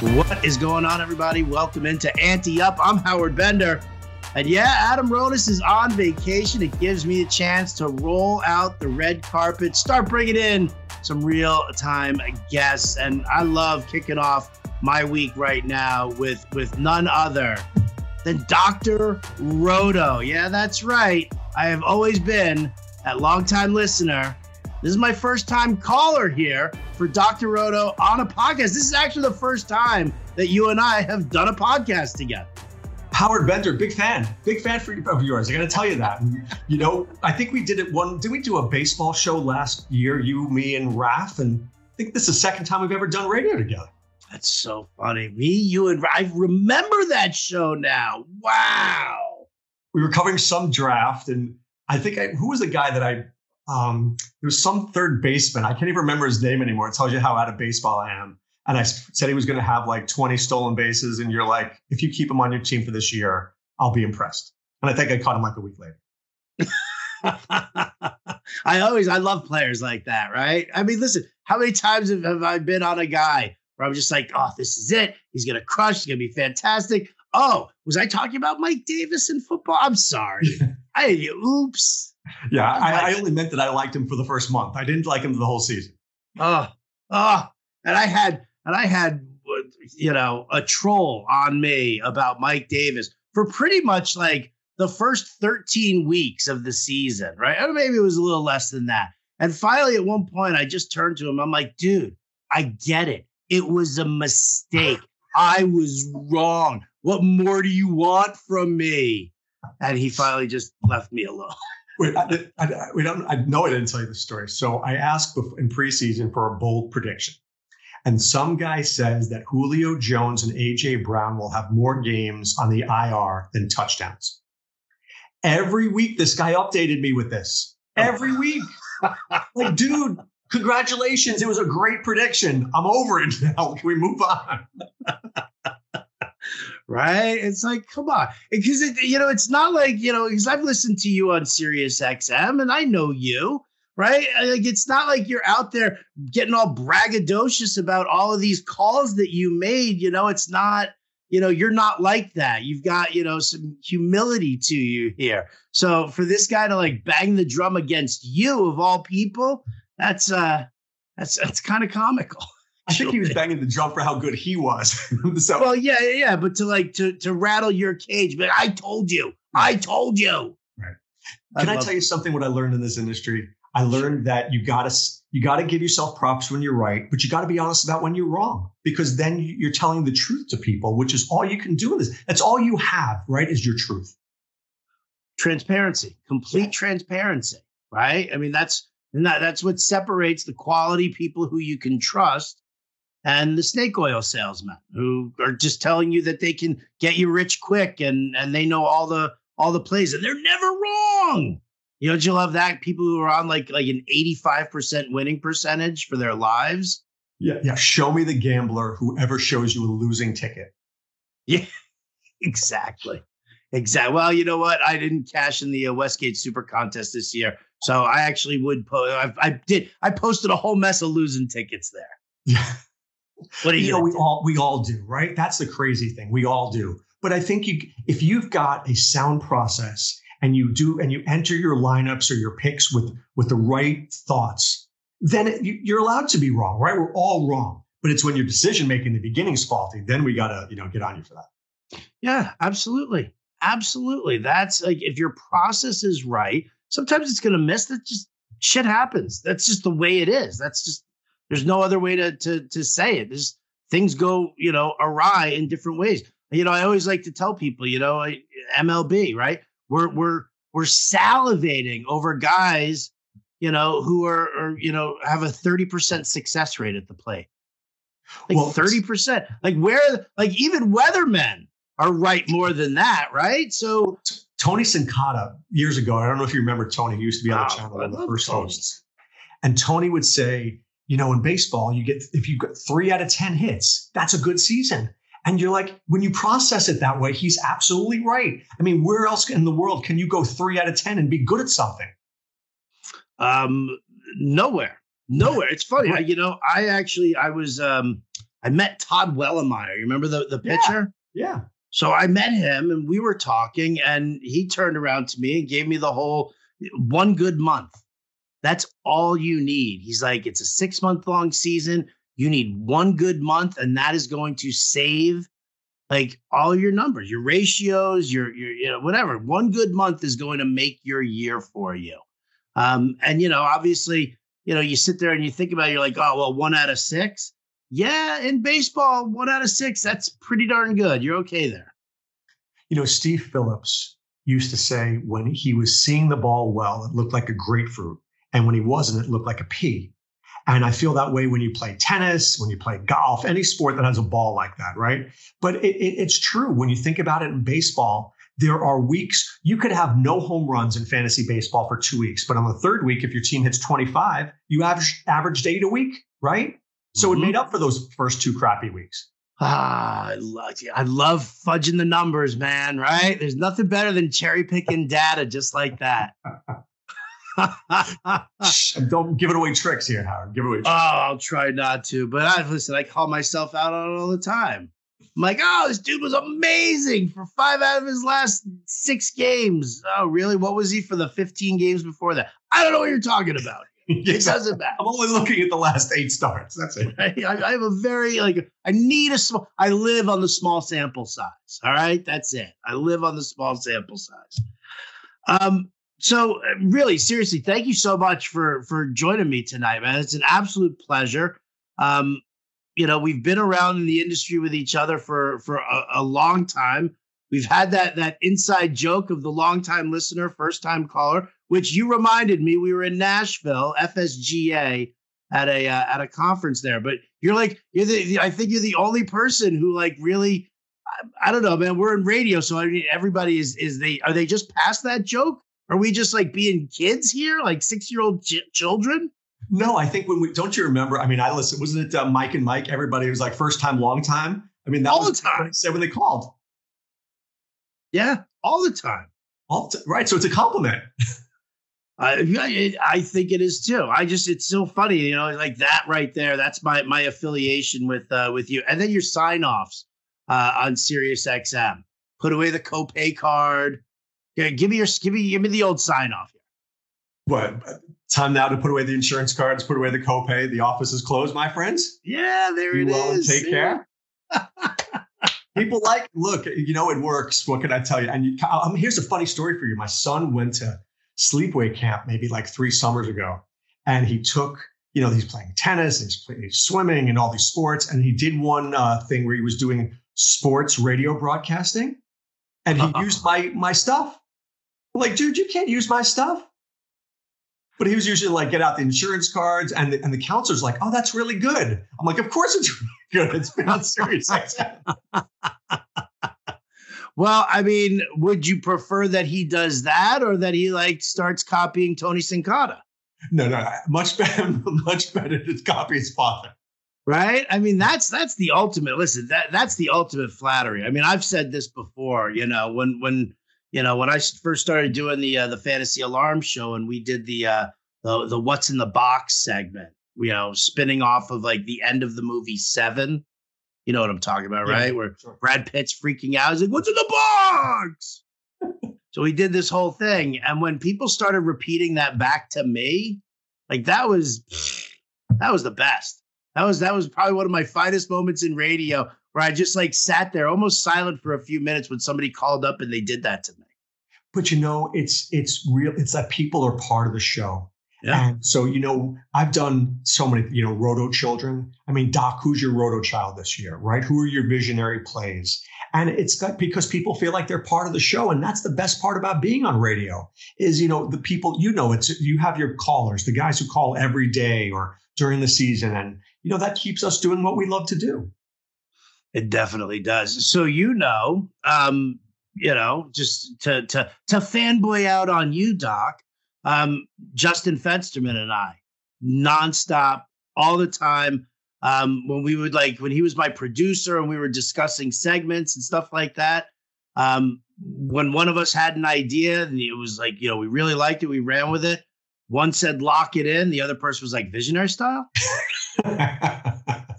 What is going on, everybody? Welcome into Ante Up. I'm Howard Bender. And yeah, Adam Ronis is on vacation. It gives me a chance to roll out the red carpet, start bringing in some real time guests. And I love kicking off my week right now with, with none other than Dr. Roto. Yeah, that's right. I have always been a longtime listener. This is my first time caller here for Dr. Roto on a podcast. This is actually the first time that you and I have done a podcast together. Howard Bender, big fan, big fan for, of yours. I got to tell you that. You know, I think we did it one. Did we do a baseball show last year? You, me, and Raf, and I think this is the second time we've ever done radio together. That's so funny. Me, you, and I remember that show now. Wow. We were covering some draft, and I think I, who was the guy that I? Um, there was some third baseman. I can't even remember his name anymore. It tells you how out of baseball I am and I said he was going to have like 20 stolen bases. And you're like, if you keep him on your team for this year, I'll be impressed. And I think I caught him like a week later. I always, I love players like that, right? I mean, listen, how many times have, have I been on a guy where I'm just like, oh, this is it. He's going to crush. He's going to be fantastic. Oh, was I talking about Mike Davis in football? I'm sorry. I, oops. Yeah, I, I only meant that I liked him for the first month. I didn't like him the whole season. Oh, oh, and I had and I had you know a troll on me about Mike Davis for pretty much like the first 13 weeks of the season, right? Or maybe it was a little less than that. And finally, at one point, I just turned to him. I'm like, dude, I get it. It was a mistake. I was wrong. What more do you want from me? And he finally just left me alone. Wait, I, I, we don't. I know I didn't tell you the story. So I asked in preseason for a bold prediction. And some guy says that Julio Jones and AJ Brown will have more games on the IR than touchdowns. Every week, this guy updated me with this. Every week. like, dude, congratulations. It was a great prediction. I'm over it now. Can we move on? right? It's like, come on. Because, it, you know, it's not like, you know, because I've listened to you on Sirius XM and I know you right? Like it's not like you're out there getting all braggadocious about all of these calls that you made. You know, it's not, you know, you're not like that. You've got, you know, some humility to you here. So for this guy to like bang the drum against you of all people, that's uh that's that's kind of comical. I think he was banging the drum for how good he was. so, well, yeah, yeah, but to like to to rattle your cage, but I told you, I told you. Right. Can I, I tell you something? What I learned in this industry I learned that you got to you got to give yourself props when you're right, but you got to be honest about when you're wrong because then you're telling the truth to people, which is all you can do in this. That's all you have, right? Is your truth. Transparency, complete transparency, right? I mean, that's that, that's what separates the quality people who you can trust and the snake oil salesmen who are just telling you that they can get you rich quick and and they know all the all the plays and they're never wrong you know, you love that people who are on like like an 85% winning percentage for their lives. Yeah, yeah. Show me the gambler who ever shows you a losing ticket. Yeah, exactly. Exactly. Well, you know what? I didn't cash in the uh, Westgate Super Contest this year, so I actually would. Po- I, I did. I posted a whole mess of losing tickets there. Yeah. What do you, you know? We all we all do, right? That's the crazy thing. We all do. But I think you, if you've got a sound process and you do and you enter your lineups or your picks with with the right thoughts, then it, you're allowed to be wrong, right? We're all wrong, but it's when your decision making in the beginning is faulty, then we gotta you know get on you for that. Yeah, absolutely, absolutely. That's like if your process is right. Sometimes it's gonna miss. That just shit happens. That's just the way it is. That's just there's no other way to to to say it. There's things go you know awry in different ways. You know, I always like to tell people, you know, MLB, right? We're we're we're salivating over guys, you know, who are, are you know have a thirty percent success rate at the plate. Like thirty percent. Like where like even weathermen are right more than that, right? So Tony Sincata years ago, I don't know if you remember Tony. He used to be on the ah, channel, one of the first Tony. hosts. And Tony would say, you know, in baseball, you get if you get three out of ten hits, that's a good season. And you're like, when you process it that way, he's absolutely right. I mean, where else in the world can you go three out of 10 and be good at something? Um, nowhere, nowhere. It's funny. I, you know, I actually, I was, um, I met Todd Wellemeyer. You remember the, the pitcher? Yeah. yeah. So I met him and we were talking, and he turned around to me and gave me the whole one good month. That's all you need. He's like, it's a six month long season. You need one good month, and that is going to save like all your numbers, your ratios, your your you know whatever. One good month is going to make your year for you. Um, and you know, obviously, you know, you sit there and you think about it, you're like, oh well, one out of six. Yeah, in baseball, one out of six, that's pretty darn good. You're okay there. You know, Steve Phillips used to say when he was seeing the ball well, it looked like a grapefruit. And when he wasn't, it looked like a pea. And I feel that way when you play tennis, when you play golf, any sport that has a ball like that, right? But it, it, it's true when you think about it in baseball. There are weeks you could have no home runs in fantasy baseball for two weeks, but on the third week, if your team hits 25, you average averaged eight a week, right? So mm-hmm. it made up for those first two crappy weeks. Ah, I love, I love fudging the numbers, man. Right? There's nothing better than cherry picking data just like that. Don't give it away tricks here, Howard. Give it away. Tricks. Oh, I'll try not to. But I listen. I call myself out on it all the time. I'm like, oh, this dude was amazing for five out of his last six games. Oh, really? What was he for the 15 games before that? I don't know what you're talking about. It doesn't matter. I'm only looking at the last eight starts. That's it. I, I have a very like I need a small. I live on the small sample size. All right, that's it. I live on the small sample size. Um, so uh, really seriously thank you so much for for joining me tonight man. It's an absolute pleasure. Um you know we've been around in the industry with each other for for a, a long time. We've had that that inside joke of the long time listener first time caller which you reminded me we were in nashville fsga at a uh, at a conference there. But you're like you're the i think you're the only person who like really I, I don't know man we're in radio so i mean everybody is is they are they just past that joke are we just like being kids here, like six year old ch- children? No, I think when we don't you remember? I mean, I listen. Wasn't it uh, Mike and Mike? Everybody was like first time, long time. I mean, that all was the time. Said when they called. Yeah, all the time. All t- right. So it's a compliment. I, I think it is too. I just it's so funny, you know, like that right there. That's my my affiliation with uh, with you, and then your sign offs uh, on Sirius XM. Put away the copay card. Give me your give me give me the old sign off here. What time now to put away the insurance cards, put away the copay. The office is closed, my friends. Yeah, there you it well is. Take yeah. care. People like look, you know it works. What can I tell you? And you, um, here's a funny story for you. My son went to sleepaway camp maybe like three summers ago, and he took you know he's playing tennis, he's, playing, he's swimming, and all these sports, and he did one uh, thing where he was doing sports radio broadcasting, and he uh-huh. used my my stuff like, dude, you can't use my stuff. But he was usually like, get out the insurance cards, and the, and the counselor's like, oh, that's really good. I'm like, of course it's really good. It's not serious. well, I mean, would you prefer that he does that or that he like starts copying Tony Sincata? No, no, much better, much better to copy his father. Right? I mean, that's that's the ultimate. Listen, that that's the ultimate flattery. I mean, I've said this before. You know, when when you know, when I first started doing the uh, the fantasy alarm show, and we did the uh, the the what's in the box segment, you know, spinning off of like the end of the movie Seven. You know what I'm talking about, yeah, right? Where sure. Brad Pitt's freaking out. He's like, "What's in the box?" so we did this whole thing, and when people started repeating that back to me, like that was that was the best. That was that was probably one of my finest moments in radio where I just like sat there almost silent for a few minutes when somebody called up and they did that to me. But you know, it's it's real. It's that people are part of the show. Yeah. And so, you know, I've done so many, you know, Roto Children. I mean, Doc, who's your Roto child this year, right? Who are your visionary plays? And it's got because people feel like they're part of the show. And that's the best part about being on radio is, you know, the people, you know, it's you have your callers, the guys who call every day or during the season. And, you know, that keeps us doing what we love to do. It definitely does. So you know, um, you know, just to to to fanboy out on you, Doc. Um, Justin Fensterman and I, nonstop, all the time. Um, when we would like when he was my producer and we were discussing segments and stuff like that. Um, when one of us had an idea and it was like, you know, we really liked it, we ran with it. One said lock it in, the other person was like visionary style.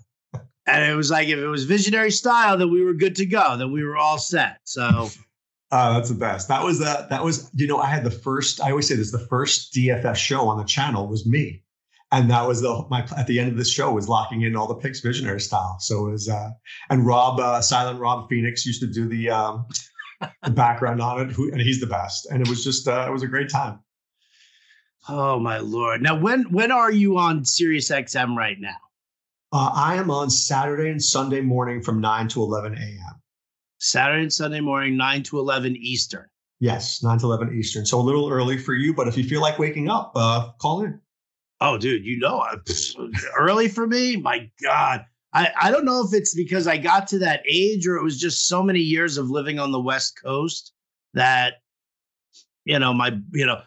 and it was like if it was visionary style, then we were good to go. Then we were all set. So. Uh, that's the best. That was that. That was you know I had the first. I always say this: the first DFS show on the channel was me, and that was the my at the end of the show was locking in all the picks visionary style. So it was uh, and Rob uh, Silent Rob Phoenix used to do the um, the background on it, who, and he's the best. And it was just uh, it was a great time. Oh my lord! Now when when are you on Sirius XM right now? Uh, I am on Saturday and Sunday morning from 9 to 11 a.m. Saturday and Sunday morning, 9 to 11 Eastern. Yes, 9 to 11 Eastern. So a little early for you, but if you feel like waking up, uh, call in. Oh, dude, you know, early for me? My God. I, I don't know if it's because I got to that age or it was just so many years of living on the West Coast that, you know, my, you know,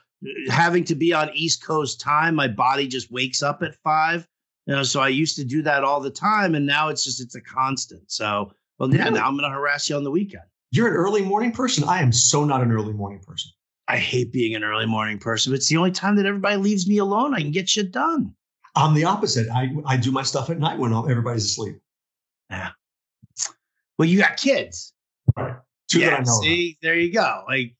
having to be on East Coast time, my body just wakes up at five. You know, so I used to do that all the time, and now it's just it's a constant. So, well, yeah, now I'm going to harass you on the weekend. You're an early morning person. I am so not an early morning person. I hate being an early morning person. But it's the only time that everybody leaves me alone. I can get shit done. I'm the opposite. I I do my stuff at night when everybody's asleep. Yeah. Well, you got kids. Right. Two yeah. see, of. there you go. Like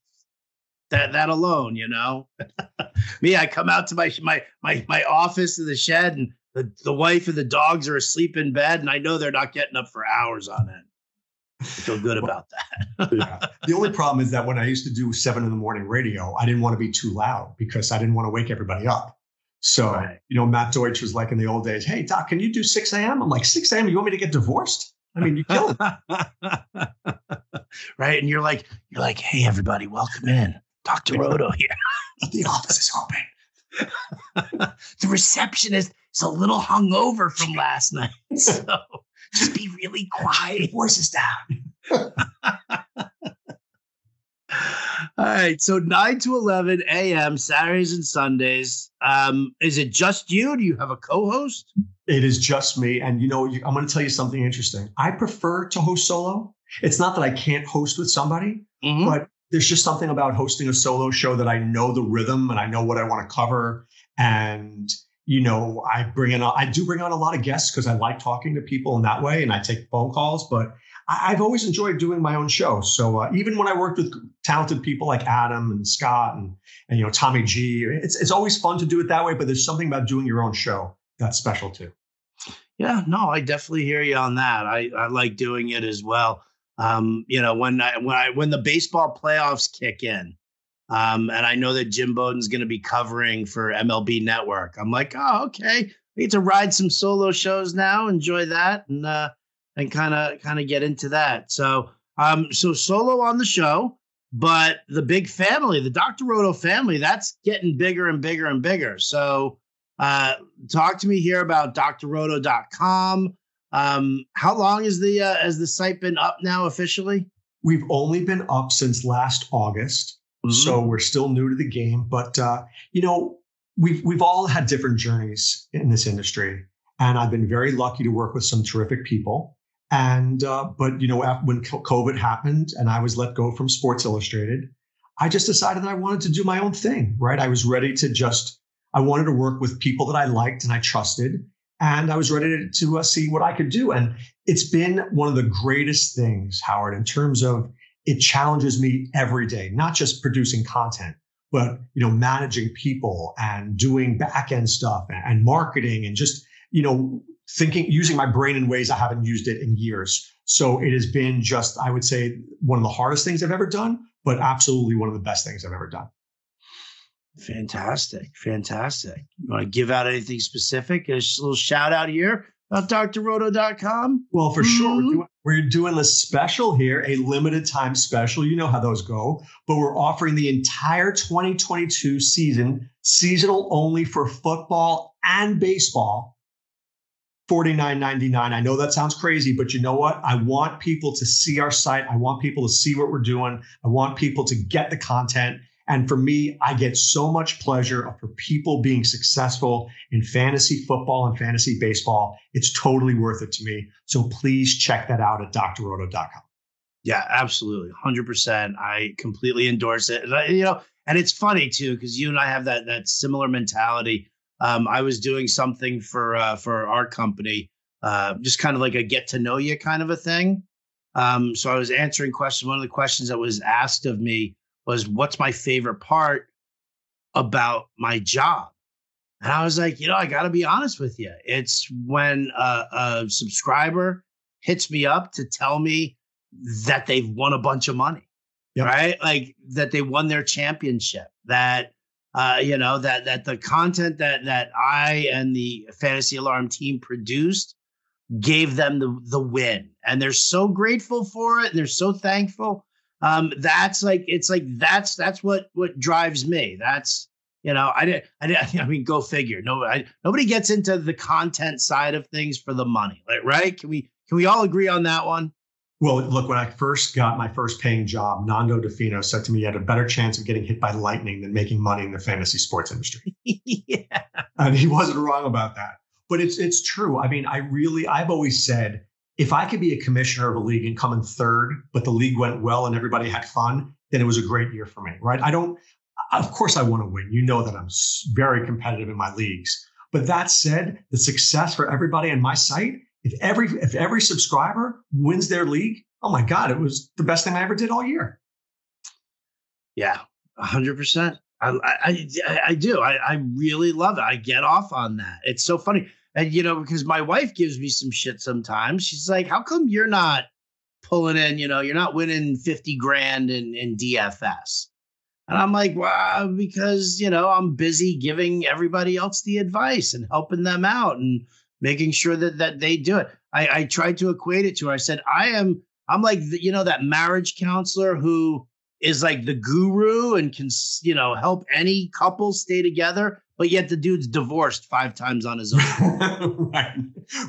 that that alone, you know. Me, I come out to my my my my office in the shed and the, the wife and the dogs are asleep in bed, and I know they're not getting up for hours on end. I feel good about that. yeah. The only problem is that when I used to do seven in the morning radio, I didn't want to be too loud because I didn't want to wake everybody up. So, right. you know, Matt Deutsch was like in the old days, hey, Doc, can you do 6 a.m.? I'm like, 6 a.m. You want me to get divorced? I mean, you kill it. right. And you're like, you're like, hey, everybody, welcome in. Dr. Roto here. the office is open. the receptionist is a little hungover from last night. So just be really quiet. Voices down. All right. So 9 to 11 a.m., Saturdays and Sundays. Um, is it just you? Do you have a co host? It is just me. And, you know, I'm going to tell you something interesting. I prefer to host solo. It's not that I can't host with somebody, mm-hmm. but there's just something about hosting a solo show that I know the rhythm and I know what I want to cover. And, you know, I bring in, I do bring on a lot of guests because I like talking to people in that way and I take phone calls, but I, have always enjoyed doing my own show. So uh, even when I worked with talented people like Adam and Scott and, and, you know, Tommy G, it's, it's always fun to do it that way, but there's something about doing your own show that's special too. Yeah, no, I definitely hear you on that. I, I like doing it as well. Um, you know, when I when I when the baseball playoffs kick in, um, and I know that Jim Bowden's going to be covering for MLB Network. I'm like, oh, okay, we get to ride some solo shows now, enjoy that, and uh, and kind of kind of get into that. So, um, so solo on the show, but the big family, the Dr. Roto family, that's getting bigger and bigger and bigger. So, uh, talk to me here about drroto.com. Um, how long is the uh, has the site been up now officially? We've only been up since last August, mm-hmm. so we're still new to the game. But uh, you know, we've we've all had different journeys in this industry, and I've been very lucky to work with some terrific people. And uh, but you know, when COVID happened and I was let go from Sports Illustrated, I just decided that I wanted to do my own thing. Right, I was ready to just I wanted to work with people that I liked and I trusted and I was ready to, to uh, see what I could do. And it's been one of the greatest things, Howard, in terms of it challenges me every day, not just producing content, but you know, managing people and doing back end stuff and, marketing and just you know thinking using my brain in ways I haven't used it in years. So it has been just, I would say, one of the hardest things I've ever done, but absolutely one of the best things I've ever done. Fantastic. Fantastic. You want to give out anything specific? A little shout out here about drroto.com? Well, for mm-hmm. sure. We're doing, we're doing a special here, a limited time special. You know how those go. But we're offering the entire 2022 season, seasonal only for football and baseball. $49.99. I know that sounds crazy, but you know what? I want people to see our site. I want people to see what we're doing. I want people to get the content. And for me, I get so much pleasure for people being successful in fantasy football and fantasy baseball. It's totally worth it to me. So please check that out at drroto.com. Yeah, absolutely. 100%. I completely endorse it. And you know, and it's funny too, because you and I have that, that similar mentality. Um, I was doing something for, uh, for our company uh, just kind of like a get to know you kind of a thing. Um, so I was answering questions. One of the questions that was asked of me was, "What's my favorite part about my job?" And I was like, you know, I got to be honest with you. It's when a, a subscriber hits me up to tell me that they've won a bunch of money, yep. right? Like that they won their championship. That uh, you know that that the content that that I and the Fantasy Alarm team produced gave them the the win, and they're so grateful for it, and they're so thankful. Um, that's like it's like that's that's what what drives me. That's you know I didn't I didn't I mean go figure. No, I, nobody gets into the content side of things for the money, like right? Can we can we all agree on that one? Well, look, when I first got my first paying job, Nando Di Fino said to me, you had a better chance of getting hit by lightning than making money in the fantasy sports industry. yeah. And he wasn't wrong about that. But it's it's true. I mean, I really I've always said if I could be a commissioner of a league and come in third, but the league went well and everybody had fun, then it was a great year for me, right? I don't of course I want to win. You know that I'm very competitive in my leagues. But that said, the success for everybody on my site if every if every subscriber wins their league, oh my god, it was the best thing I ever did all year. Yeah, hundred percent. I, I I do. I, I really love it. I get off on that. It's so funny. And you know, because my wife gives me some shit sometimes. She's like, How come you're not pulling in, you know, you're not winning 50 grand in, in DFS? And I'm like, well, because, you know, I'm busy giving everybody else the advice and helping them out. And making sure that that they do it. I, I tried to equate it to her. I said, I am, I'm like, the, you know, that marriage counselor who is like the guru and can, you know, help any couple stay together, but yet the dude's divorced five times on his own. right,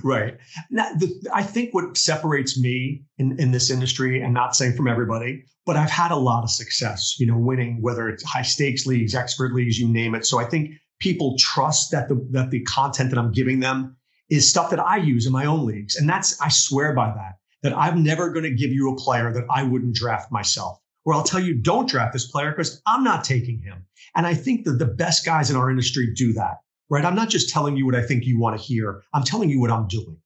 right. Now, the, I think what separates me in, in this industry, and not saying from everybody, but I've had a lot of success, you know, winning whether it's high stakes leagues, expert leagues, you name it. So I think people trust that the that the content that I'm giving them is stuff that I use in my own leagues. And that's, I swear by that, that I'm never going to give you a player that I wouldn't draft myself. Or I'll tell you, don't draft this player because I'm not taking him. And I think that the best guys in our industry do that, right? I'm not just telling you what I think you want to hear, I'm telling you what I'm doing.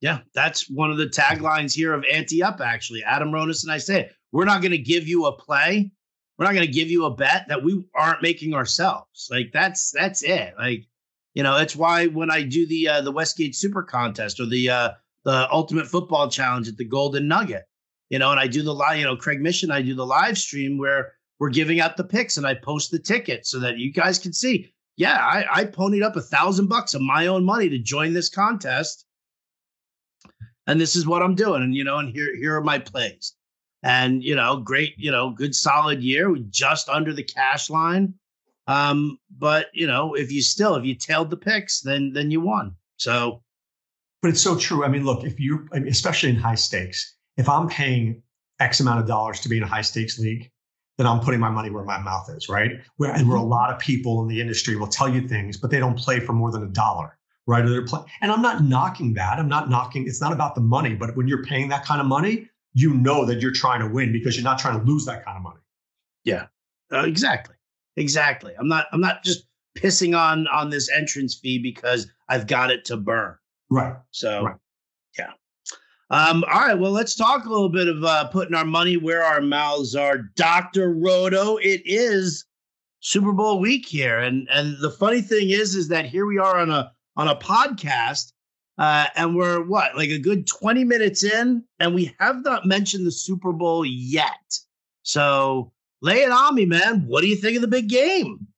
Yeah, that's one of the taglines here of Ante Up, actually. Adam Ronis and I say, we're not going to give you a play. We're not going to give you a bet that we aren't making ourselves. Like that's that's it. Like you know, that's why when I do the uh, the Westgate Super Contest or the uh, the Ultimate Football Challenge at the Golden Nugget, you know, and I do the live, you know, Craig Mission, I do the live stream where we're giving out the picks and I post the ticket so that you guys can see. Yeah, I, I ponied up a thousand bucks of my own money to join this contest, and this is what I'm doing. And you know, and here here are my plays. And you know, great, you know, good solid year, just under the cash line. Um, but you know, if you still if you tailed the picks, then then you won. So, but it's so true. I mean, look, if you especially in high stakes, if I'm paying X amount of dollars to be in a high stakes league, then I'm putting my money where my mouth is, right? Where and where a mm-hmm. lot of people in the industry will tell you things, but they don't play for more than a dollar, right? Or they're play- and I'm not knocking that. I'm not knocking. It's not about the money, but when you're paying that kind of money, you know that you're trying to win because you're not trying to lose that kind of money. Yeah, uh, exactly. Exactly. I'm not I'm not just pissing on on this entrance fee because I've got it to burn. Right. So right. Um, all right, well, let's talk a little bit of uh, putting our money where our mouths are. Dr. Roto, it is Super Bowl week here. And and the funny thing is, is that here we are on a on a podcast, uh, and we're what, like a good 20 minutes in, and we have not mentioned the Super Bowl yet. So lay it on me, man. What do you think of the big game?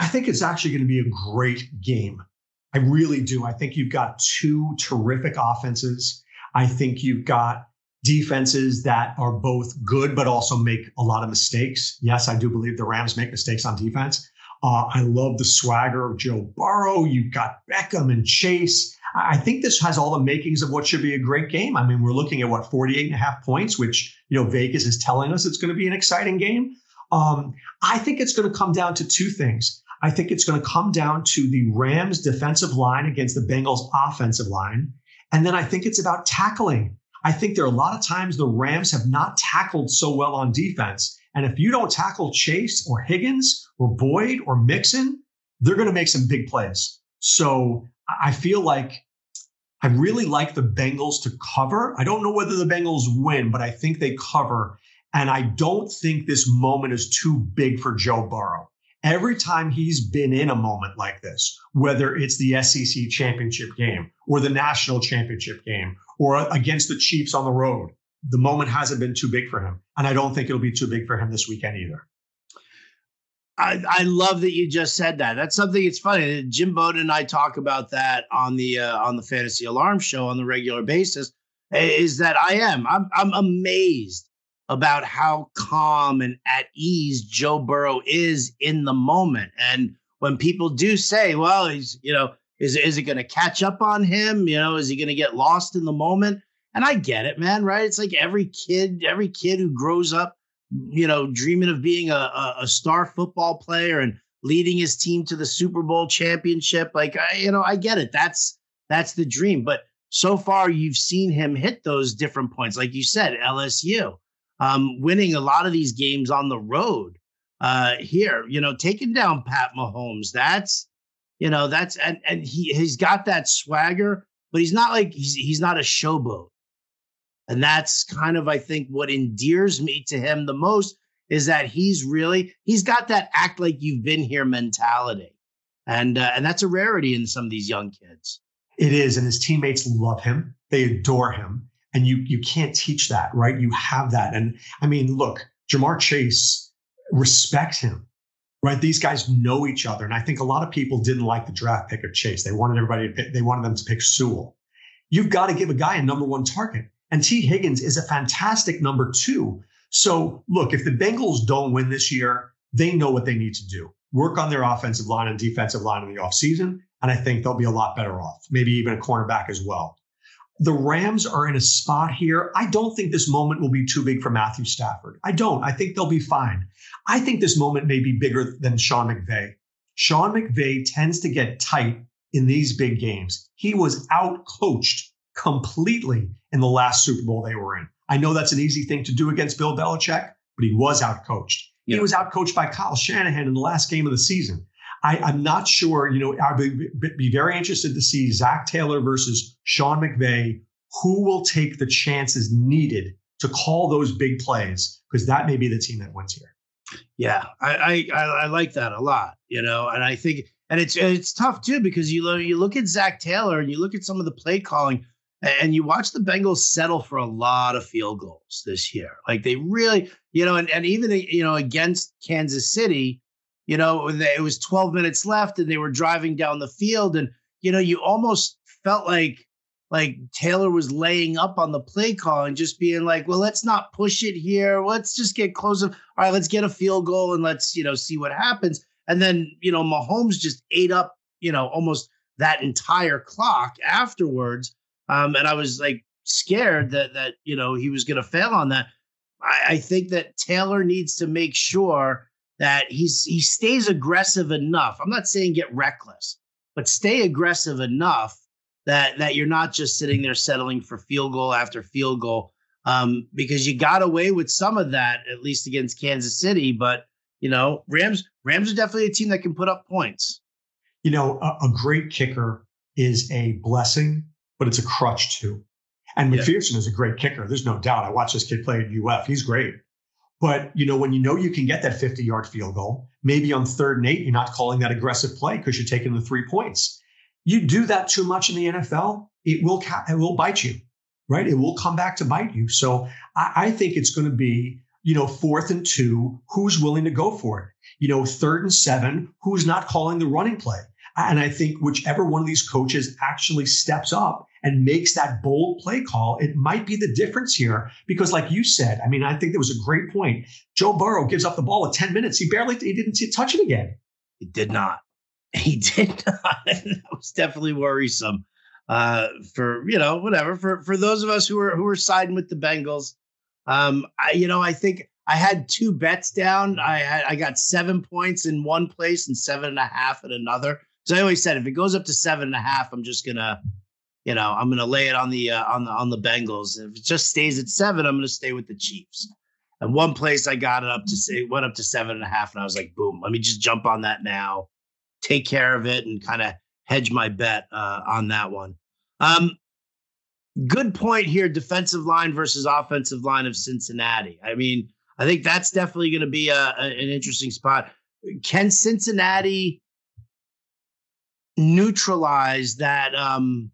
I think it's actually going to be a great game. I really do. I think you've got two terrific offenses. I think you've got defenses that are both good, but also make a lot of mistakes. Yes, I do believe the Rams make mistakes on defense. Uh, I love the swagger of Joe Burrow. You've got Beckham and Chase. I think this has all the makings of what should be a great game. I mean, we're looking at what 48 and a half points, which, you know, Vegas is telling us it's going to be an exciting game. Um, I think it's going to come down to two things. I think it's going to come down to the Rams defensive line against the Bengals offensive line. And then I think it's about tackling. I think there are a lot of times the Rams have not tackled so well on defense. And if you don't tackle Chase or Higgins or Boyd or Mixon, they're going to make some big plays. So I feel like I really like the Bengals to cover. I don't know whether the Bengals win, but I think they cover. And I don't think this moment is too big for Joe Burrow. Every time he's been in a moment like this, whether it's the SEC championship game or the national championship game or against the Chiefs on the road, the moment hasn't been too big for him. And I don't think it'll be too big for him this weekend either. I, I love that you just said that. That's something. It's funny. Jim Bowden and I talk about that on the uh, on the Fantasy Alarm Show on the regular basis. Is that I am I'm I'm amazed about how calm and at ease Joe Burrow is in the moment. And when people do say, "Well, he's you know is is it going to catch up on him? You know, is he going to get lost in the moment?" And I get it, man. Right? It's like every kid, every kid who grows up you know, dreaming of being a, a, star football player and leading his team to the Super Bowl championship. Like, I, you know, I get it. That's that's the dream. But so far, you've seen him hit those different points, like you said, LSU, um, winning a lot of these games on the road. Uh, here, you know, taking down Pat Mahomes. That's, you know, that's and and he he's got that swagger, but he's not like he's he's not a showboat. And that's kind of, I think, what endears me to him the most is that he's really he's got that act like you've been here mentality, and uh, and that's a rarity in some of these young kids. It is, and his teammates love him; they adore him, and you you can't teach that, right? You have that, and I mean, look, Ja'Marr Chase respects him, right? These guys know each other, and I think a lot of people didn't like the draft pick of Chase. They wanted everybody to pick, they wanted them to pick Sewell. You've got to give a guy a number one target. And Tee Higgins is a fantastic number two. So, look, if the Bengals don't win this year, they know what they need to do work on their offensive line and defensive line in the offseason. And I think they'll be a lot better off, maybe even a cornerback as well. The Rams are in a spot here. I don't think this moment will be too big for Matthew Stafford. I don't. I think they'll be fine. I think this moment may be bigger than Sean McVay. Sean McVay tends to get tight in these big games. He was out coached completely in the last Super Bowl they were in. I know that's an easy thing to do against Bill Belichick, but he was outcoached. Yeah. He was outcoached by Kyle Shanahan in the last game of the season. I, am not sure, you know, I'd be, be very interested to see Zac Taylor versus Sean McVay. Who will take the chances needed to call those big plays? Because that may be the team that wins here. Yeah, I, I I like that a lot, you know, and I think and it's it's tough too because you look you look at Zac Taylor and you look at some of the play calling and you watch the Bengals settle for a lot of field goals this year. Like they really, you know, and, and even, you know, against Kansas City, you know, it was 12 minutes left and they were driving down the field. And, you know, you almost felt like, like Taylor was laying up on the play call and just being like, well, let's not push it here. Let's just get close. All right, let's get a field goal and let's, you know, see what happens. And then, you know, Mahomes just ate up, you know, almost that entire clock afterwards. Um, and I was like scared that that you know he was going to fail on that. I, I think that Taylor needs to make sure that he's he stays aggressive enough. I'm not saying get reckless, but stay aggressive enough that that you're not just sitting there settling for field goal after field goal. Um, because you got away with some of that at least against Kansas City, but you know Rams Rams are definitely a team that can put up points. You know, a, a great kicker is a blessing but it's a crutch too. And McPherson yeah. is a great kicker. There's no doubt. I watched this kid play at UF. He's great. But you know, when you know you can get that 50 yard field goal, maybe on third and eight, you're not calling that aggressive play because you're taking the three points. You do that too much in the NFL, it will it will bite you, right? It will come back to bite you. So I, I think it's going to be, you know, fourth and two, who's willing to go for it? You know, third and seven, who's not calling the running play? And I think whichever one of these coaches actually steps up and makes that bold play call, it might be the difference here. Because, like you said, I mean, I think there was a great point. Joe Burrow gives up the ball at 10 minutes. He barely, he didn't touch it again. He did not. He did not. that was definitely worrisome uh, for, you know, whatever, for, for those of us who are, who are siding with the Bengals. Um, I, you know, I think I had two bets down. I I got seven points in one place and seven and a half in another. So I always said if it goes up to seven and a half, I'm just gonna, you know, I'm gonna lay it on the uh, on the on the Bengals. If it just stays at seven, I'm gonna stay with the Chiefs. And one place I got it up to say went up to seven and a half, and I was like, boom, let me just jump on that now, take care of it, and kind of hedge my bet uh, on that one. Um, good point here defensive line versus offensive line of Cincinnati. I mean, I think that's definitely going to be a, a, an interesting spot. Can Cincinnati neutralize that um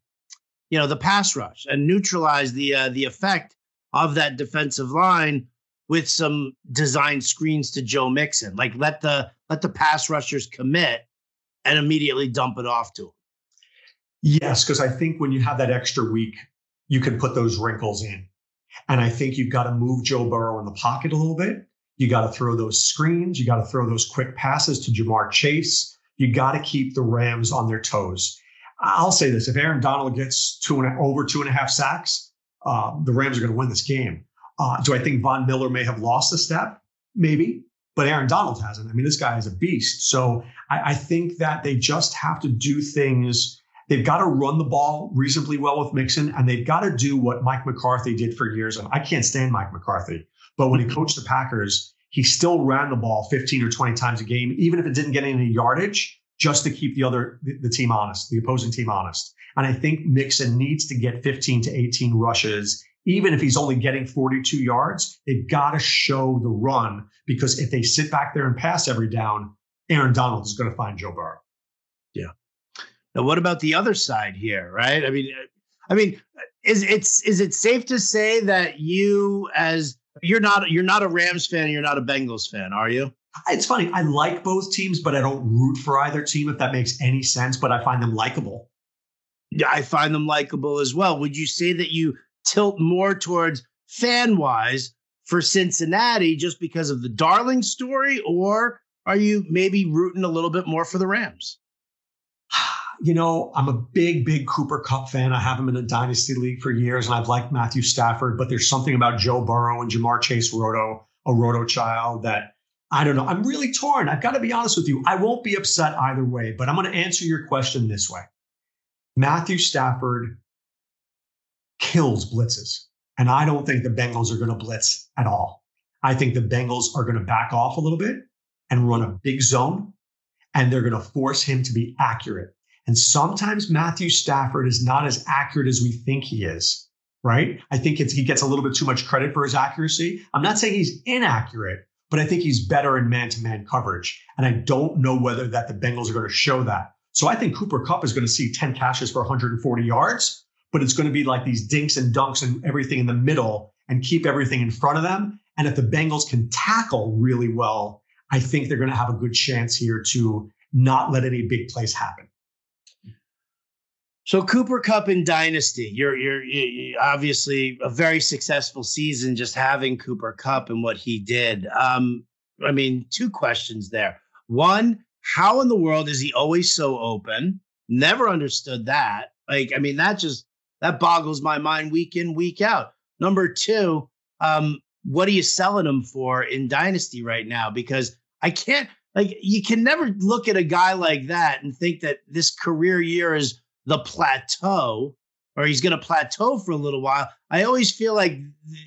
you know the pass rush and neutralize the uh, the effect of that defensive line with some design screens to Joe Mixon. Like let the let the pass rushers commit and immediately dump it off to him yes because I think when you have that extra week you can put those wrinkles in. And I think you've got to move Joe Burrow in the pocket a little bit. You got to throw those screens. You got to throw those quick passes to Ja'Marr Chase. You got to keep the Rams on their toes. I'll say this: if Aaron Donald gets two and over two and a half sacks, uh, the Rams are going to win this game. Uh, do I think Von Miller may have lost a step? Maybe, but Aaron Donald hasn't. I mean, this guy is a beast. So I, I think that they just have to do things. They've got to run the ball reasonably well with Mixon, and they've got to do what Mike McCarthy did for years. And I can't stand Mike McCarthy, but when he coached the Packers, he still ran the ball 15 or 20 times a game, even if it didn't get any yardage, just to keep the other the, team honest, the opposing team honest. And I think Mixon needs to get 15 to 18 rushes, even if he's only getting 42 yards. They've got to show the run because if they sit back there and pass every down, Aaron Donald is going to find Joe Burrow. Yeah. Now, what about the other side here, right? I mean, uh, I mean, uh, is it's is it safe to say that you as you're not you're not a Rams fan, you're not a Bengals fan, are you? It's funny. I like both teams, but I don't root for either team if that makes any sense. But I find them likable. Yeah, I find them likable as well. Would you say that you tilt more towards fan wise for Cincinnati just because of the Darling story, or are you maybe rooting a little bit more for the Rams? you know, I'm a big, big Cooper Kupp fan. I have him in a dynasty league for years, and I've liked Matthew Stafford. But there's something about Joe Burrow and Ja'Marr Chase Roto, a Roto child, that I don't know. I'm really torn. I've got to be honest with you. I won't be upset either way, but I'm going to answer your question this way. Matthew Stafford kills blitzes, and I don't think the Bengals are going to blitz at all. I think the Bengals are going to back off a little bit and run a big zone, and they're going to force him to be accurate. And sometimes Matthew Stafford is not as accurate as we think he is, right? I think he gets a little bit too much credit for his accuracy. I'm not saying he's inaccurate, but I think he's better in man to man coverage. And I don't know whether that the Bengals are going to show that. So I think Cooper Kupp is going to see 10 catches for 140 yards, but it's going to be like these dinks and dunks and everything in the middle and keep everything in front of them. And if the Bengals can tackle really well, I think they're going to have a good chance here to not let any big plays happen. So Cooper Kupp in Dynasty, you're, you're you're obviously a very successful season just having Cooper Kupp and what he did. Um, I mean, two questions there. One, how in the world is he always so open? Never understood that. Like, I mean, that just that boggles my mind week in, week out. Number two, um, what are you selling him for in Dynasty right now? Because I can't like you can never look at a guy like that and think that this career year is the plateau or he's going to plateau for a little while. I always feel like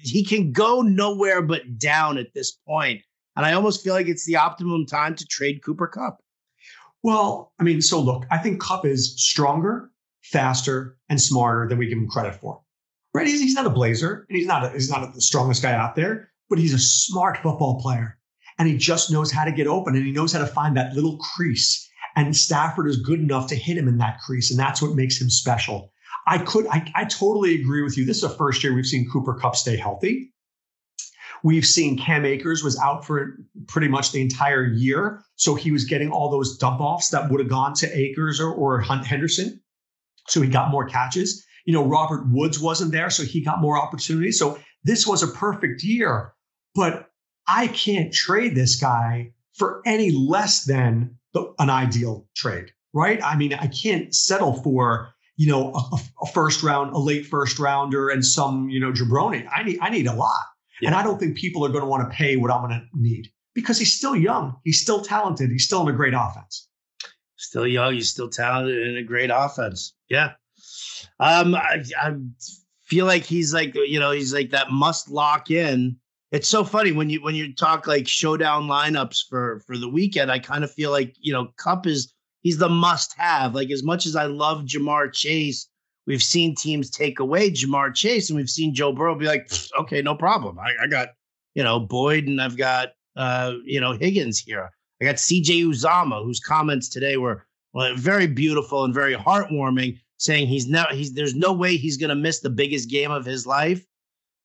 he can go nowhere but down at this point. And I almost feel like it's the optimum time to trade Cooper Kupp. Well, I mean, so look, I think Kupp is stronger, faster, and smarter than we give him credit for. Right? He's, he's not a blazer, and he's not a, he's not the strongest guy out there, but he's a smart football player, and he just knows how to get open, and he knows how to find that little crease and Stafford is good enough to hit him in that crease, and that's what makes him special. I could, I, I totally agree with you. This is the first year we've seen Cooper Kupp stay healthy. We've seen Cam Akers was out for pretty much the entire year. So he was getting all those dump offs that would have gone to Akers or, or Hunt Henderson. So he got more catches. You know, Robert Woods wasn't there, so he got more opportunities. So this was a perfect year. But I can't trade this guy for any less than the, an ideal trade, right? I mean, I can't settle for you know a, a, first round, a late first rounder, and some you know jabroni. I need I need a lot, yeah. and I don't think people are going to want to pay what I'm going to need because he's still young, he's still talented, he's still in a great offense. Still young, he's still talented in a great offense. Yeah. Um, I, I feel like he's like you know he's like that must lock in it's so funny when you when you talk like showdown lineups for for the weekend. I kind of feel like you know Kupp is he's the must have. Like as much as I love Ja'Marr Chase we've seen teams take away Ja'Marr Chase, and we've seen Joe Burrow be like, okay, no problem. I, I got you know Boyd, and I've got uh, you know Higgins here. I got C.J. Uzomah, whose comments today were well, very beautiful and very heartwarming, saying he's now he's there's no way he's going to miss the biggest game of his life.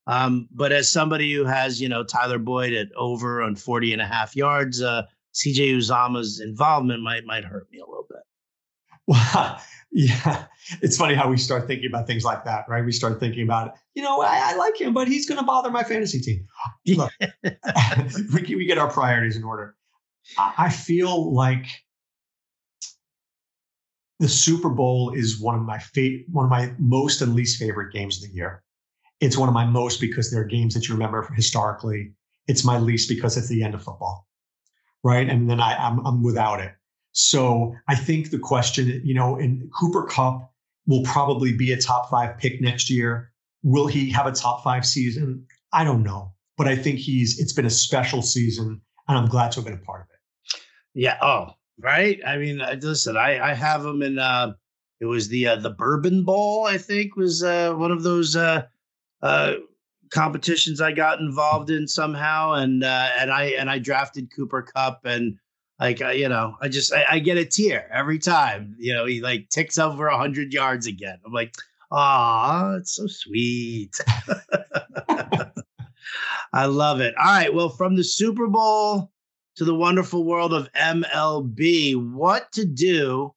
Um, but as somebody who has, you know, Tyler Boyd at over on 40 and a half yards, uh, CJ Uzomah's involvement might might hurt me a little bit. Well, yeah, it's funny how we start thinking about things like that, right? We start thinking about, you know, I, I like him, but he's going to bother my fantasy team. Look, we, we get our priorities in order. I, I feel like the Super Bowl is one of my fa- one of my most and least favorite games of the year. It's one of my most because there are games that you remember historically. It's my least because it's the end of football, right? And then I, I'm, I'm without it. So I think the question, you know, in Cooper Kupp will probably be a top five pick next year. Will he have a top five season? I don't know, but I think he's. It's been a special season, and I'm glad to have been a part of it. Yeah. Oh, right. I mean, listen, I I have him in. Uh, it was the uh, the Bourbon Bowl, I think, was uh, one of those uh, uh, competitions I got involved in somehow, and uh, and I and I drafted Cooper Kupp, and like you know, I just I, I, get a tear every time. You know, he like ticks over hundred yards again. I'm like, ah, it's so sweet. I love it. All right, well, from the Super Bowl to the wonderful world of MLB, what to do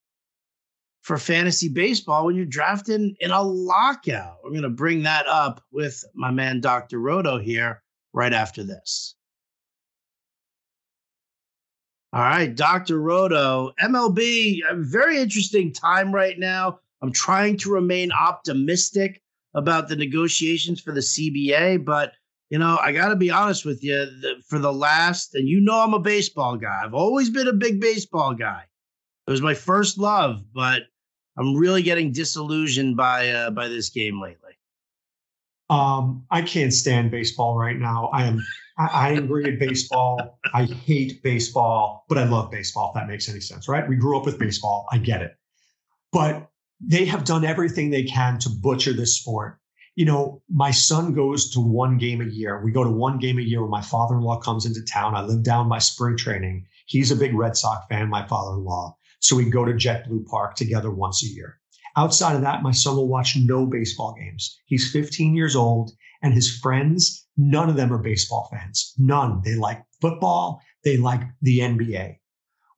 for fantasy baseball when you're drafting in a lockout. We're going to bring that up with my man, Dr. Roto, here right after this. All right, Dr. Roto, MLB, very interesting time right now. I'm trying to remain optimistic about the negotiations for the CBA, but you know, I got to be honest with you. The, for the last, and you know, I'm a baseball guy. I've always been a big baseball guy. It was my first love, but I'm really getting disillusioned by uh, by this game lately. Um, I can't stand baseball right now. I am I, I agree with baseball. I hate baseball, but I love baseball. If that makes any sense, right? We grew up with baseball. I get it, but they have done everything they can to butcher this sport. You know, my son goes to one game a year. We go to one game a year when my father-in-law comes into town. I live down by spring training. He's a big Red Sox fan, my father-in-law. So we go to JetBlue Park together once a year. Outside of that, my son will watch no baseball games. He's 15 years old, and his friends, none of them are baseball fans. None. They like football, they like the NBA.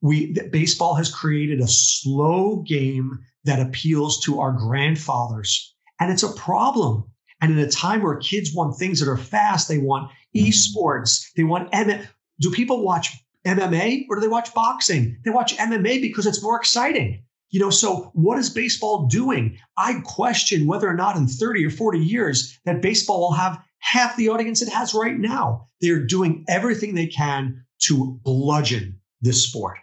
We baseball has created a slow game that appeals to our grandfathers, and it's a problem. And in a time where kids want things that are fast, they want mm-hmm. esports, they want M- do people watch MMA or do they watch boxing? They watch MMA because it's more exciting. You know, so what is baseball doing? I question whether or not in 30 or 40 years that baseball will have half the audience it has right now. They're doing everything they can to bludgeon this sport.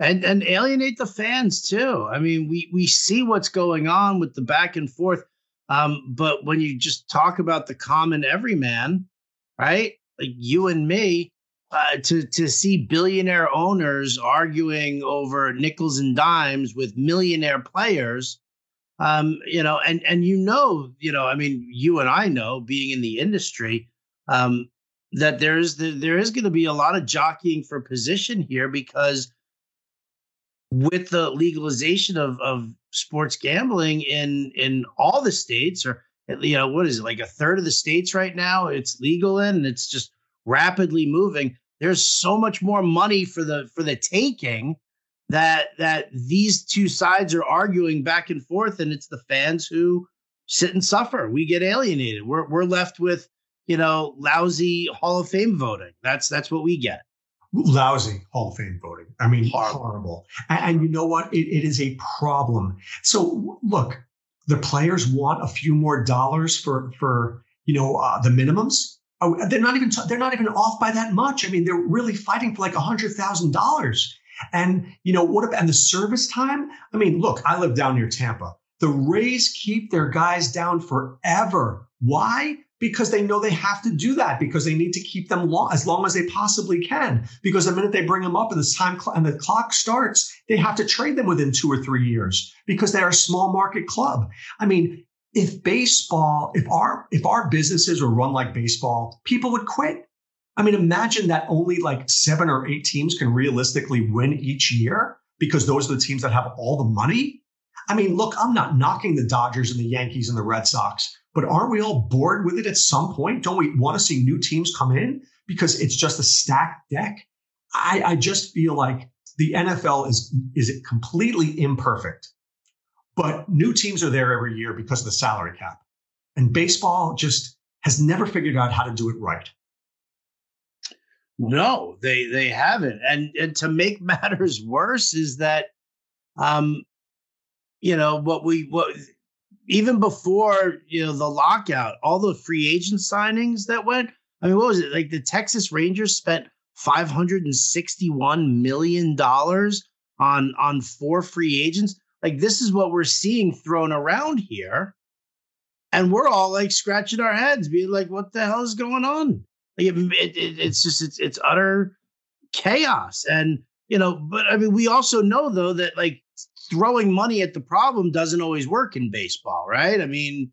And and alienate the fans too. I mean, we we see what's going on with the back and forth. Um, but when you just talk about the common everyman, right? Like you and me, uh, to to see billionaire owners arguing over nickels and dimes with millionaire players um, you know and and you know you know i mean you and i know being in the industry um, that there's the, there is going to be a lot of jockeying for position here because with the legalization of of sports gambling in in all the states or you know what is it like a third of the states right now it's legal in and it's just rapidly moving there's so much more money for the for the taking that that these two sides are arguing back and forth and it's the fans who sit and suffer. We get alienated. We're we're left with you know lousy hall of fame voting. That's that's what we get. Lousy hall of fame voting. I mean horrible, horrible. And, and, you know what? It, it is a problem. So look the players want a few more dollars for for you know uh, the minimums Oh, they're not even they're not even off by that much. I mean, they're really fighting for like hundred thousand dollars. And you know what? And the service time. I mean, look, I live down near Tampa. The Rays keep their guys down forever. Why? Because they know they have to do that because they need to keep them long, as long as they possibly can. Because the minute they bring them up and the time cl- and the clock starts, they have to trade them within two or three years because they're a small market club. I mean, if baseball, if our if our businesses were run like baseball, people would quit. I mean, imagine that only like seven or eight teams can realistically win each year because those are the teams that have all the money. I mean, look, I'm not knocking the Dodgers and the Yankees and the Red Sox, but aren't we all bored with it at some point? Don't we want to see new teams come in because it's just a stacked deck? I, I just feel like the NFL is is completely imperfect, but new teams are there every year because of the salary cap, and baseball just has never figured out how to do it right. No, they they haven't. And and to make matters worse is that um you know what we what even before you know the lockout, all the free agent signings that went. I mean, what was it like? The Texas Rangers spent five hundred and sixty-one million dollars on on four free agents. Like this is what we're seeing thrown around here, and we're all like scratching our heads, being like, "What the hell is going on?" Like it, it, it's just it's it's utter chaos, and you know. But I mean, we also know though that like throwing money at the problem doesn't always work in baseball, right? I mean,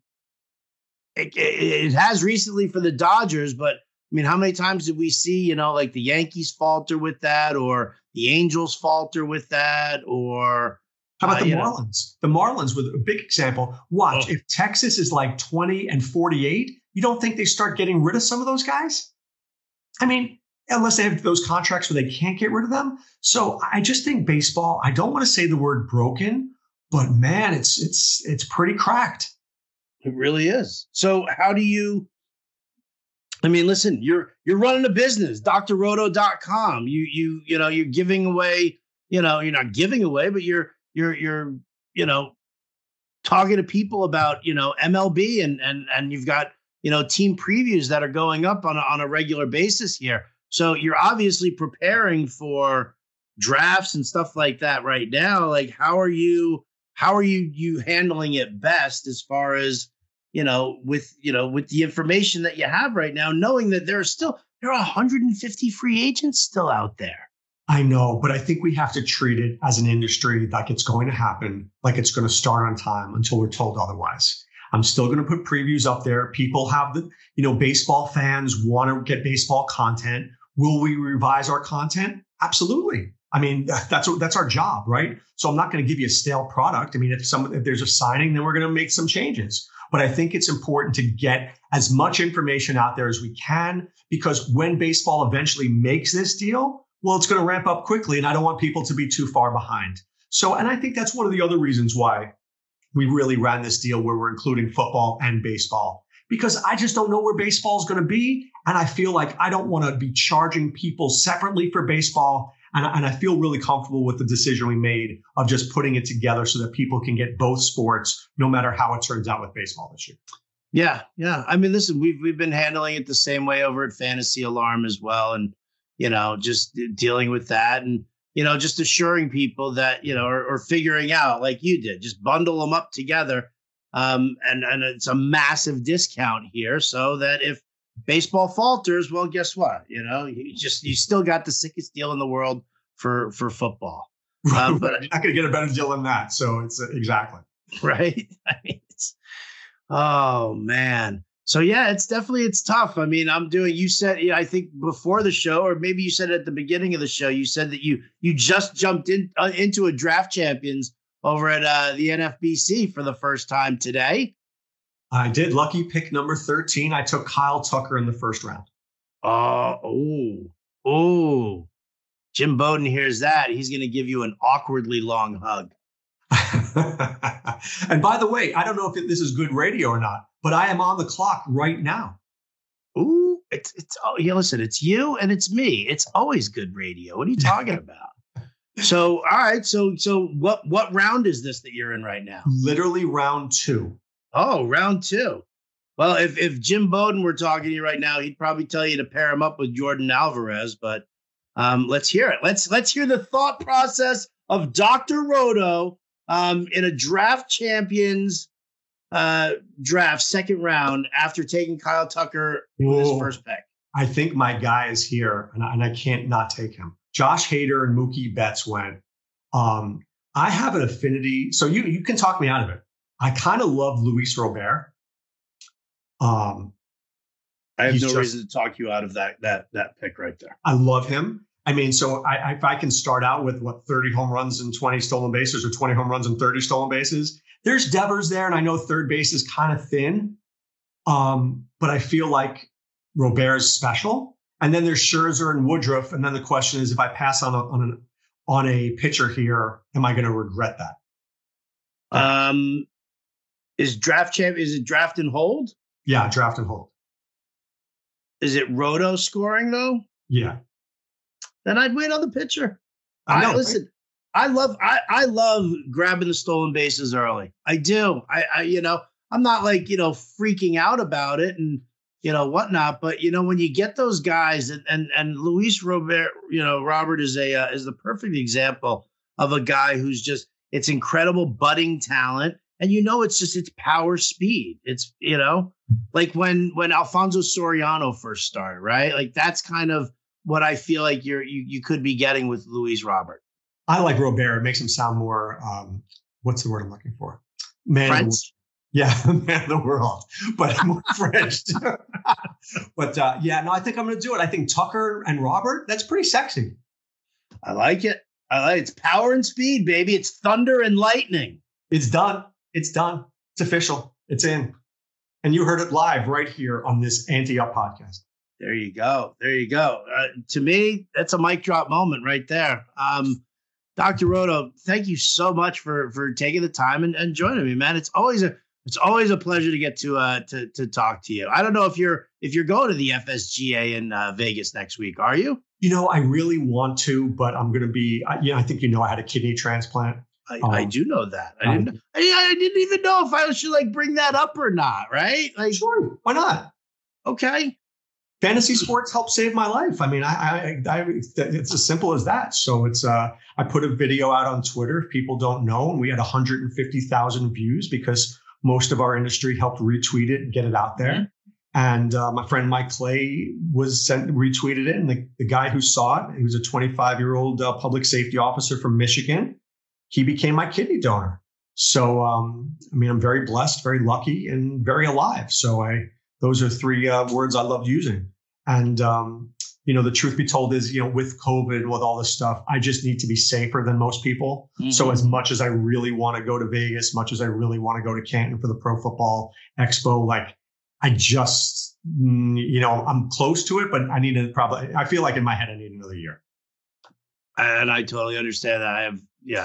it, it, has recently for the Dodgers, but I mean, how many times did we see, you know, like the Yankees falter with that, or the Angels falter with that, or how about uh, the Marlins? Know? The Marlins with a big example. Watch oh. if Texas is like 20 and 48, you don't think they start getting rid of some of those guys? I mean, unless they have those contracts where they can't get rid of them. So I just think baseball, I don't want to say the word broken, but man, it's it's it's pretty cracked. It really is. So how do you I mean, listen, you're you're running a business, drroto.com. You you you know, you're giving away, you know, you're not giving away, but you're you're you're, you know, talking to people about, you know, MLB and and and you've got, you know, team previews that are going up on a, on a regular basis here. So you're obviously preparing for drafts and stuff like that right now. Like, how are you? How are you you handling it best as far as you know with you know with the information that you have right now, knowing that there are still there are 150 free agents still out there. I know, but I think we have to treat it as an industry like it's going to happen, like it's going to start on time until we're told otherwise. I'm still going to put previews up there. People have the, you know, baseball fans want to get baseball content. Will we revise our content? Absolutely. I mean, that's that's our job, right? So I'm not going to give you a stale product. I mean, if some if there's a signing, then we're going to make some changes. But I think it's important to get as much information out there as we can because when baseball eventually makes this deal, well, it's going to ramp up quickly, and I don't want people to be too far behind. So, and I think that's one of the other reasons why we really ran this deal where we're including football and baseball because I just don't know where baseball is going to be. And I feel like I don't want to be charging people separately for baseball. And, and I feel really comfortable with the decision we made of just putting it together so that people can get both sports, no matter how it turns out with baseball this year. Yeah, yeah. I mean, listen, we've we've been handling it the same way over at Fantasy Alarm as well, and you know, just dealing with that, and you know, just assuring people that you know, or, or figuring out like you did, just bundle them up together um, and and it's a massive discount here, so that if baseball falters, well, guess what? You know, you just you still got the sickest deal in the world for for football. Um, but you're not going to get a better deal than that. So it's uh, exactly right. I mean, it's, oh man. So yeah, it's definitely it's tough. I mean, I'm doing. You said I think before the show, or maybe you said at the beginning of the show, you said that you you just jumped in uh, into a draft champions over at uh, the NFBC for the first time today. I did. Lucky pick number 13. I took Kyle Tucker in the first round. Uh, oh, oh. Jim Bowden hears that. He's going to give you an awkwardly long hug. and by the way, I don't know if this is good radio or not, but I am on the clock right now. Ooh, it's it's oh yeah, listen, it's you and it's me. It's always good radio. What are you talking about? So, all right. So, so what what round is this that you're in right now? Literally round two. Oh, round two. Well, if if Jim Bowden were talking to you right now, he'd probably tell you to pair him up with Yordan Alvarez. But um, let's hear it. Let's let's hear the thought process of Doctor Roto Um, in a draft champions uh, draft, second round, after taking Kyle Tucker with his first pick. I think my guy is here, and I, and I can't not take him. Josh Hader and Mookie Betts went. Um, I have an affinity, so you you can talk me out of it. I kind of love Luis Robert. Um, I have no just, reason to talk you out of that that that pick right there. I love him. I mean, so I, if I can start out with what 30 home runs and 20 stolen bases or 20 home runs and 30 stolen bases, there's Devers there, and I know third base is kind of thin. Um, but I feel like Robert is special. And then there's Scherzer and Woodruff. And then the question is, if I pass on a, on an on a pitcher here, am I going to regret that? Um, is draft champ? Is it draft and hold? Yeah, draft and hold. Is it roto scoring though? Yeah. Then I'd wait on the pitcher. I know. I, listen, I love I I love grabbing the stolen bases early. I do. I, I you know I'm not like you know freaking out about it and you know whatnot, but you know when you get those guys and and and Luis Robert, you know Robert is a uh, is the perfect example of a guy who's just it's incredible budding talent and you know it's just it's power speed it's you know like when when alfonso soriano first started right like that's kind of what i feel like you're you, you could be getting with luis robert I like Robert. It makes him sound more. Um, what's the word I'm looking for? Man. French. Yeah, man of the world, but more French. but uh, yeah, no, I think I'm going to do it. I think Tucker and Robert. That's pretty sexy. I like it. I like it. it's power and speed, baby. It's thunder and lightning. It's done. It's done. It's official. It's in. And you heard it live right here on this Ante Up podcast. There you go. There you go. Uh, to me, that's a mic drop moment right there. Um, Dr. Roto, thank you so much for for taking the time and, and joining me, man. It's always a it's always a pleasure to get to uh to to talk to you. I don't know if you're if you're going to the FSGA in uh, Vegas next week. Are you? You know, I really want to, but I'm going to be. I, know, I think you know I had a kidney transplant. I, um, I do know that. I didn't. Um, I, I, didn't even know if I should like bring that up or not. Right? Like, sure. Why not? Okay fantasy sports helped save my life. I mean, I, I, I, it's as simple as that. So it's uh, I put a video out on Twitter. If people don't know, and we had 150,000 views because most of our industry helped retweet it and get it out there. Mm-hmm. And uh, my friend Mike Clay was sent retweeted it, and the, the guy who saw it, he was a 25 year old uh, public safety officer from Michigan. He became my kidney donor. So um, I mean, I'm very blessed, very lucky, and very alive. So I those are three uh, words I love using. And um, you know, the truth be told is, you know, with COVID, with all this stuff, I just need to be safer than most people. Mm-hmm. So as much as I really want to go to Vegas, much as I really want to go to Canton for the Pro Football Expo, like I just, mm, you know, I'm close to it, but I need to probably. I feel like in my head, I need another year. And I totally understand that. I have, yeah,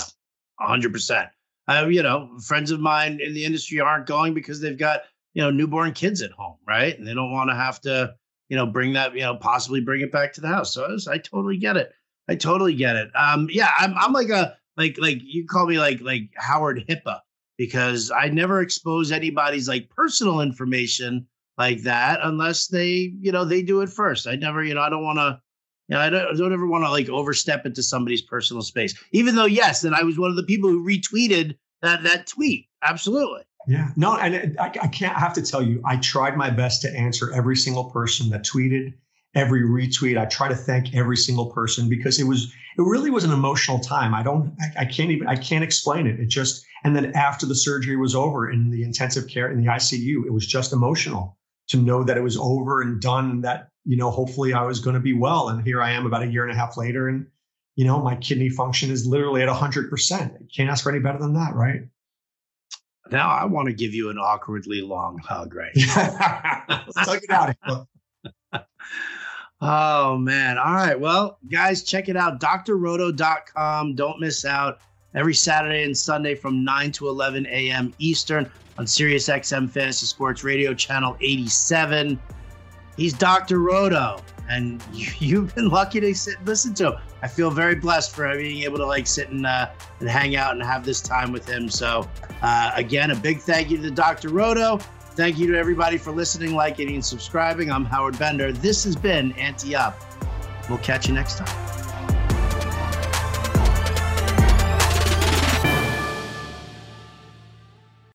hundred percent. I, have you know, friends of mine in the industry aren't going because they've got you know newborn kids at home, right? And they don't want to have to you know bring that you know possibly bring it back to the house. So I, was, I totally get it. I totally get it. Um, yeah, I'm I'm like a like like you call me like like Howard HIPAA because I never expose anybody's like personal information like that unless they you know they do it first. I never you know I don't want to. You know, I don't, I don't ever want to like overstep into somebody's personal space. Even though, yes, and I was one of the people who retweeted that that tweet. Absolutely. Yeah, no, and I, I can't I have to tell you, I tried my best to answer every single person that tweeted, every retweet. I try to thank every single person because it was it really was an emotional time. I don't I, I can't even I can't explain it. It just and then after the surgery was over in the intensive care in the ICU, it was just emotional to know that it was over and done. and That you know, hopefully I was going to be well. And here I am about a year and a half later, and you know, my kidney function is literally at hundred percent. I Can't ask for any better than that, right? Now I want to give you an awkwardly long hug, right? Let's it out. oh man. All right. Well, guys, check it out. drroto.com. Don't miss out. Every Saturday and Sunday from 9 to 11 a.m. Eastern on Sirius XM Fantasy Sports Radio Channel 87. He's Dr. Roto and you, have been lucky to sit and listen to him. I feel very blessed for being able to like sit and uh, and hang out and have this time with him. So uh, again, a big thank you to Dr. Roto. Thank you to everybody for listening, liking, and subscribing. I'm Howard Bender. This has been Ante Up. We'll catch you next time.